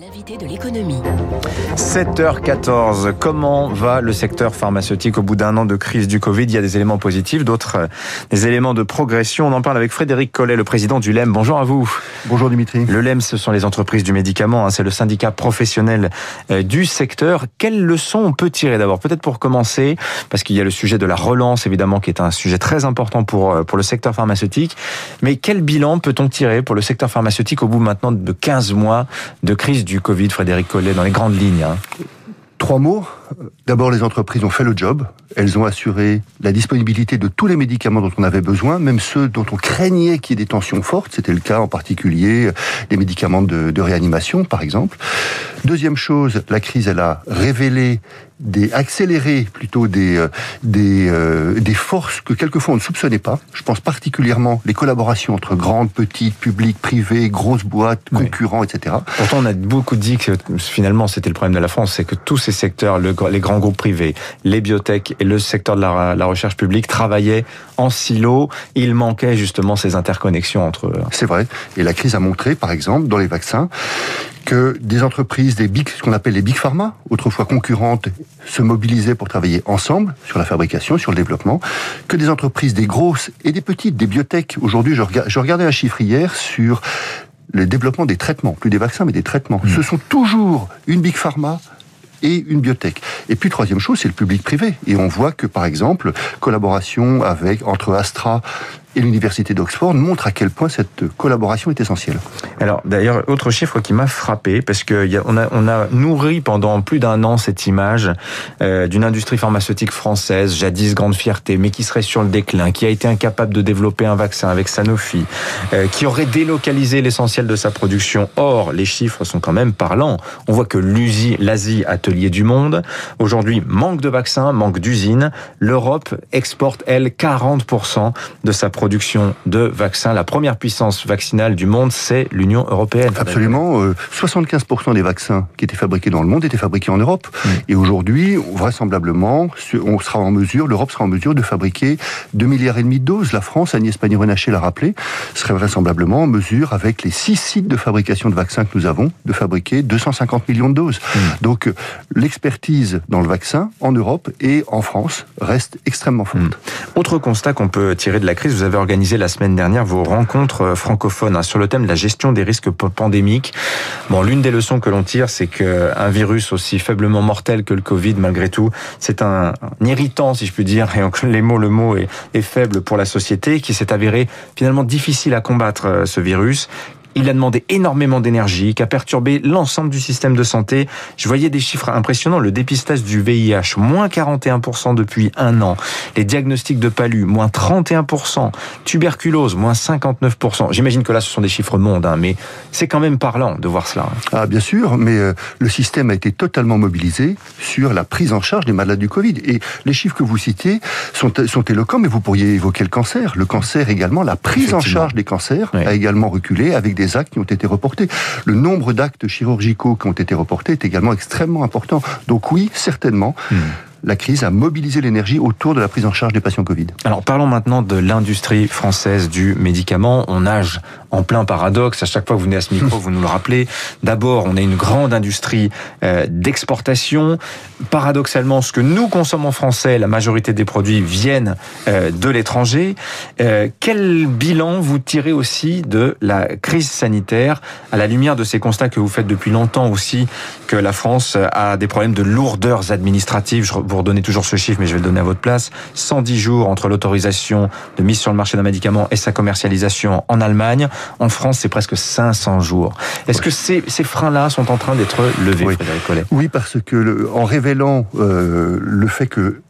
L'invité de l'économie. 7h14. Comment va le secteur pharmaceutique au bout d'un an de crise du Covid? Il y a des éléments positifs, d'autres euh, des éléments de progression. On en parle avec Frédéric Collet, le président du LEM. Bonjour à vous. Bonjour Dimitri. Le LEM, ce sont les entreprises du médicament. Hein. C'est le syndicat professionnel euh, du secteur. Quelles leçons on peut tirer d'abord? Peut-être pour commencer, parce qu'il y a le sujet de la relance, évidemment, qui est un sujet très important pour, euh, pour le secteur pharmaceutique. Mais quel bilan peut-on tirer pour le secteur pharmaceutique au bout maintenant de 15 mois de crise du Covid, Frédéric Collet, dans les grandes lignes hein. Trois mots? D'abord, les entreprises ont fait le job. Elles ont assuré la disponibilité de tous les médicaments dont on avait besoin, même ceux dont on craignait qu'il y ait des tensions fortes. C'était le cas en particulier des médicaments de, de réanimation, par exemple. Deuxième chose, la crise, elle a révélé des accéléré plutôt des euh, des euh, des forces que quelquefois on ne soupçonnait pas. Je pense particulièrement les collaborations entre grandes, petites, publiques, privées, grosses boîtes, concurrents, etc. Pourtant, on a beaucoup dit que finalement c'était le problème de la France, c'est que tous ces secteurs, le, les grands groupes privés, les biotech et le secteur de la, la recherche publique travaillaient en silo. Il manquait justement ces interconnexions entre eux. C'est vrai. Et la crise a montré, par exemple, dans les vaccins, que des entreprises, des big, ce qu'on appelle les big pharma, autrefois concurrentes, se mobilisaient pour travailler ensemble sur la fabrication, sur le développement, que des entreprises, des grosses et des petites, des biotech. Aujourd'hui, je, je regardais un chiffre hier sur le développement des traitements, plus des vaccins, mais des traitements. Mmh. Ce sont toujours une big pharma, et une biotech. Et puis troisième chose, c'est le public privé. Et on voit que par exemple, collaboration entre Astra et l'université d'Oxford montre à quel point cette collaboration est essentielle. Alors d'ailleurs, autre chiffre qui m'a frappé, parce qu'on a, nourri pendant plus d'un an cette image euh, d'une industrie pharmaceutique française, jadis grande fierté, mais qui serait sur le déclin, qui a été incapable de développer un vaccin avec Sanofi, euh, qui aurait délocalisé l'essentiel de sa production. Or, les chiffres sont quand même parlants. On voit que l'Asie, atelier du monde, aujourd'hui manque de vaccins, manque d'usines. L'Europe exporte, elle, 40% de sa production production de vaccins. La première puissance vaccinale du monde, c'est l'Union européenne. Absolument. 75% euh, des vaccins qui étaient fabriqués dans le monde étaient fabriqués en Europe. Et aujourd'hui, vraisemblablement, on sera en mesure, l'Europe sera en mesure de fabriquer 2 milliards et demi de doses. La France, Agnès Pannier-Runacher l'a rappelé, serait vraisemblablement en mesure, avec les six sites de fabrication de vaccins que nous avons, de fabriquer 250 millions de doses. Donc, euh, l'expertise dans le vaccin en Europe et en France reste extrêmement forte. Mm. Autre constat qu'on peut tirer de la crise, vous avez avez organisé la semaine dernière vos rencontres euh, francophones hein, sur le thème de la gestion des risques pandémiques. Bon, l'une des leçons que l'on tire, c'est que un virus aussi faiblement mortel que le Covid, malgré tout, c'est un, irritant, si je puis dire, et les mots, le mot est, est faible pour la société, qui s'est avéré finalement difficile à combattre euh, ce virus, il a demandé énormément d'énergie, qui a perturbé l'ensemble du système de santé. Je voyais des chiffres impressionnants. Le dépistage du VIH, moins 41% depuis un an. Les diagnostics de palu, moins 31%. Tuberculose, moins 59%. J'imagine que là, ce sont des chiffres mondes, hein, mais c'est quand même parlant de voir cela. Ah, bien sûr, mais euh, le système a été totalement mobilisé sur la prise en charge des malades du Covid. Et les chiffres que vous citiez sont, sont éloquents, mais vous pourriez évoquer le cancer. Le cancer également, la prise en charge des cancers a également reculé avec des actes qui ont été reportés. Le nombre d'actes chirurgicaux qui ont été reportés est également extrêmement important. Donc oui, certainement. Hmm la crise a mobilisé l'énergie autour de la prise en charge des patients Covid. Alors parlons maintenant de l'industrie française du médicament. On nage en plein paradoxe. À chaque fois que vous venez à ce micro, vous nous le rappelez. D'abord, on a une grande industrie euh, d'exportation. Paradoxalement, ce que nous consommons en français, la majorité des produits viennent euh, de l'étranger. Euh, quel bilan vous tirez aussi de la crise sanitaire à la lumière de ces constats que vous faites depuis longtemps aussi que la France a des problèmes de lourdeurs administratives? Vous redonnez toujours ce chiffre, mais je vais le donner à votre place. 110 jours entre l'autorisation de mise sur le marché d'un médicament et sa commercialisation en Allemagne. En France, c'est presque 500 jours. Est-ce que ces, ces freins-là sont en train d'être levés, oui. Frédéric Collet? Oui, parce que le, en révélant euh, le fait que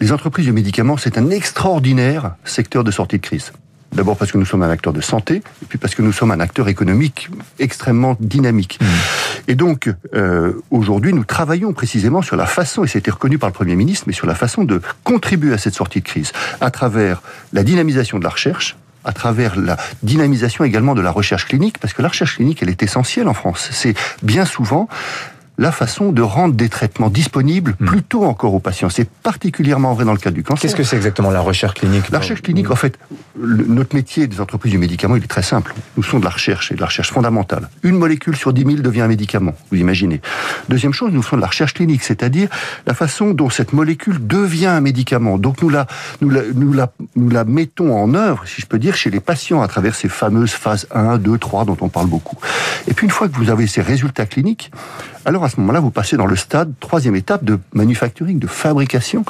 les entreprises de médicaments, c'est un extraordinaire secteur de sortie de crise. D'abord parce que nous sommes un acteur de santé, et puis parce que nous sommes un acteur économique extrêmement dynamique. Mmh. Et donc, euh, aujourd'hui, nous travaillons précisément sur la façon, et c'était reconnu par le Premier ministre, mais sur la façon de contribuer à cette sortie de crise, à travers la dynamisation de la recherche, à travers la dynamisation également de la recherche clinique, parce que la recherche clinique, elle est essentielle en France. C'est bien souvent la façon de rendre des traitements disponibles hmm. plus tôt encore aux patients. C'est particulièrement vrai dans le cas du cancer. Qu'est-ce que c'est exactement la recherche clinique La recherche clinique, en fait, notre métier des entreprises du médicament, il est très simple. Nous sommes de la recherche et de la recherche fondamentale. Une molécule sur 10 000 devient un médicament, vous imaginez. Deuxième chose, nous faisons de la recherche clinique, c'est-à-dire la façon dont cette molécule devient un médicament. Donc nous la, nous la, nous la, nous la mettons en œuvre, si je peux dire, chez les patients à travers ces fameuses phases 1, 2, 3 dont on parle beaucoup. Et puis une fois que vous avez ces résultats cliniques, alors à ce moment-là, vous passez dans le stade, troisième étape de manufacturing, de fabrication,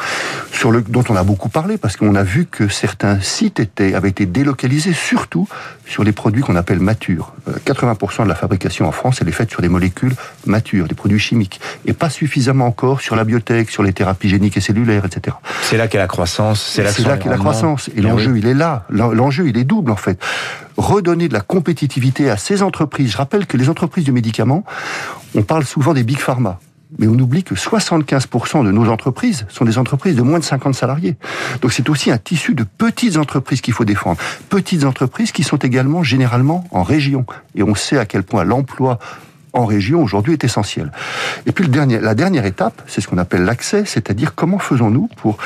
sur le, dont on a beaucoup parlé, parce qu'on a vu que certains sites étaient, avaient été délocalisés, surtout sur les produits qu'on appelle matures. 80% euh, de la fabrication en France, elle est faite sur des molécules matures, des produits chimiques, et pas suffisamment encore sur la biotech, sur les thérapies géniques et cellulaires, etc. C'est là qu'est la croissance. C'est là, là qu'est la croissance. Et l'enjeu, il est là. L'enjeu, il est double, en fait redonner de la compétitivité à ces entreprises. Je rappelle que les entreprises du médicament, on parle souvent des big pharma. Mais on oublie que 75% de nos entreprises sont des entreprises de moins de 50 salariés. Donc c'est aussi un tissu de petites entreprises qu'il faut défendre. Petites entreprises qui sont également généralement en région. Et on sait à quel point l'emploi en région aujourd'hui est essentiel. Et puis le dernier, la dernière étape, c'est ce qu'on appelle l'accès, c'est-à-dire comment faisons-nous pour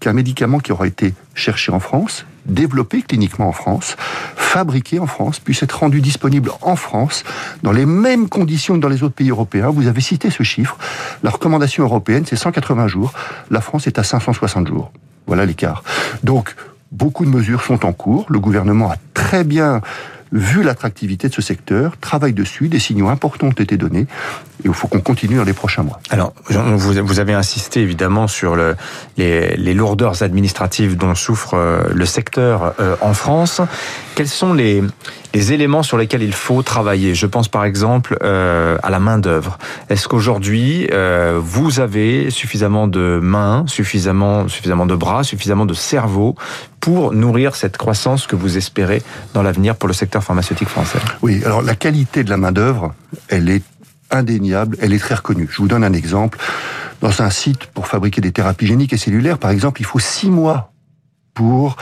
qu'un médicament qui aura été cherché en France, développé cliniquement en France, fabriqué en France, puisse être rendu disponible en France, dans les mêmes conditions que dans les autres pays européens. Vous avez cité ce chiffre. La recommandation européenne, c'est 180 jours. La France est à 560 jours. Voilà l'écart. Donc, beaucoup de mesures sont en cours. Le gouvernement a très bien vu l'attractivité de ce secteur, travaille dessus, des signaux importants ont été donnés, et il faut qu'on continue dans les prochains mois. Alors, vous, avez insisté évidemment sur le, les, lourdeurs administratives dont souffre euh, le secteur euh, en France. Quels sont les, éléments sur lesquels il faut travailler? Je pense par exemple euh, à la main d'œuvre. Est-ce qu'aujourd'hui vous avez suffisamment de mains, suffisamment, suffisamment de bras, suffisamment de cerveau pour nourrir cette croissance que vous espérez dans l'avenir pour le secteur pharmaceutique français Oui, alors la qualité de la main d'œuvre, elle est indéniable, elle est très reconnue. Je vous donne un exemple. Dans un site pour fabriquer des thérapies géniques et cellulaires, par exemple, il faut six mois pour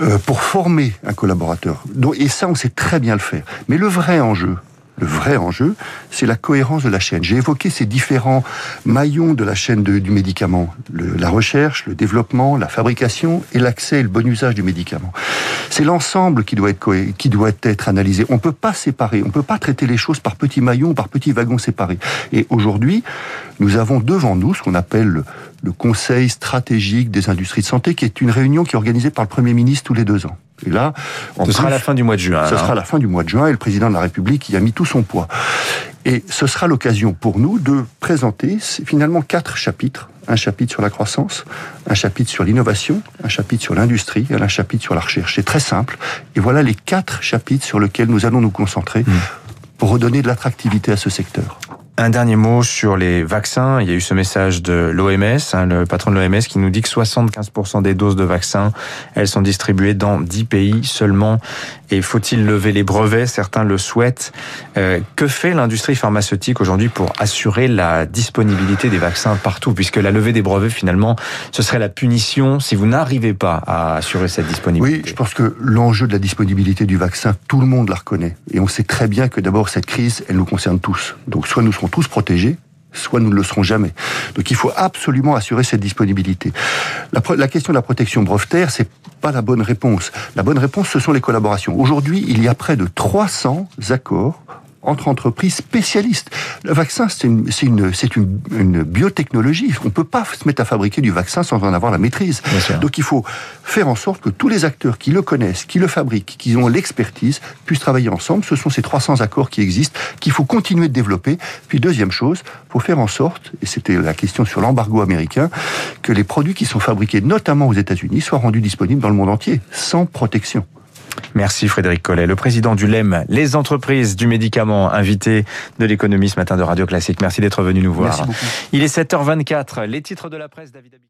euh, pour former un collaborateur. Et ça, on sait très bien le faire. Mais le vrai enjeu, le vrai enjeu, c'est la cohérence de la chaîne. J'ai évoqué ces différents maillons de la chaîne du médicament. la recherche, le développement, la fabrication et l'accès et le bon usage du médicament. C'est l'ensemble qui doit être analysé. On peut pas séparer, on peut pas traiter les choses par petits maillons par petits wagons séparés. Et aujourd'hui, nous avons devant nous ce qu'on appelle le, le Conseil stratégique des industries de santé, qui est une réunion qui est organisée par le Premier ministre tous les deux ans. Et là, ce sera la fin du mois de juin. Ce sera la fin du mois de juin, et le président de la République y a mis tout son poids. Et ce sera l'occasion pour nous de présenter finalement quatre chapitres. Un chapitre sur la croissance, un chapitre sur l'innovation, un chapitre sur l'industrie et un chapitre sur la recherche. C'est très simple. Et voilà les quatre chapitres sur lesquels nous allons nous concentrer mmh. pour redonner de l'attractivité à ce secteur. Un dernier mot sur les vaccins. Il y a eu ce message de l'OMS, hein, le patron de l'OMS, qui nous dit que 75% des doses de vaccins, elles sont distribuées dans 10 pays seulement. Et faut-il lever les brevets? Certains le souhaitent. Euh, que fait l'industrie pharmaceutique aujourd'hui pour assurer la disponibilité des vaccins partout? Puisque la levée des brevets, finalement, ce serait la punition si vous n'arrivez pas à assurer cette disponibilité. Oui, je pense que l'enjeu de la disponibilité du vaccin, tout le monde la reconnaît. Et on sait très bien que d'abord, cette crise, elle nous concerne tous. Donc soit nous serons tous protégés, soit nous ne le serons jamais. Donc il faut absolument assurer cette disponibilité. La, question de la protection brevetaire, c'est pas la bonne réponse. La bonne réponse, ce sont les collaborations. Aujourd'hui, il y a près de 300 accords entre entreprises spécialistes. Le vaccin, c'est une, une, une, une, biotechnologie. On ne peut pas se mettre à fabriquer du vaccin sans en avoir la maîtrise. Donc il faut faire en sorte que tous les acteurs qui le connaissent, qui le fabriquent, qui ont l'expertise, puissent travailler ensemble. Ce sont ces 300 accords qui existent, qu'il faut continuer de développer. Puis deuxième chose, il faut faire en sorte, et c'était la question sur l'embargo américain, que les produits qui sont fabriqués notamment aux États-Unis soient rendus disponibles dans le monde entier, sans protection. Merci Frédéric Collet, le président du LEM, les entreprises du médicament, invité de l'économie ce matin de Radio Classique. Merci d'être venu nous voir. Il est 7h24, les titres de la presse, David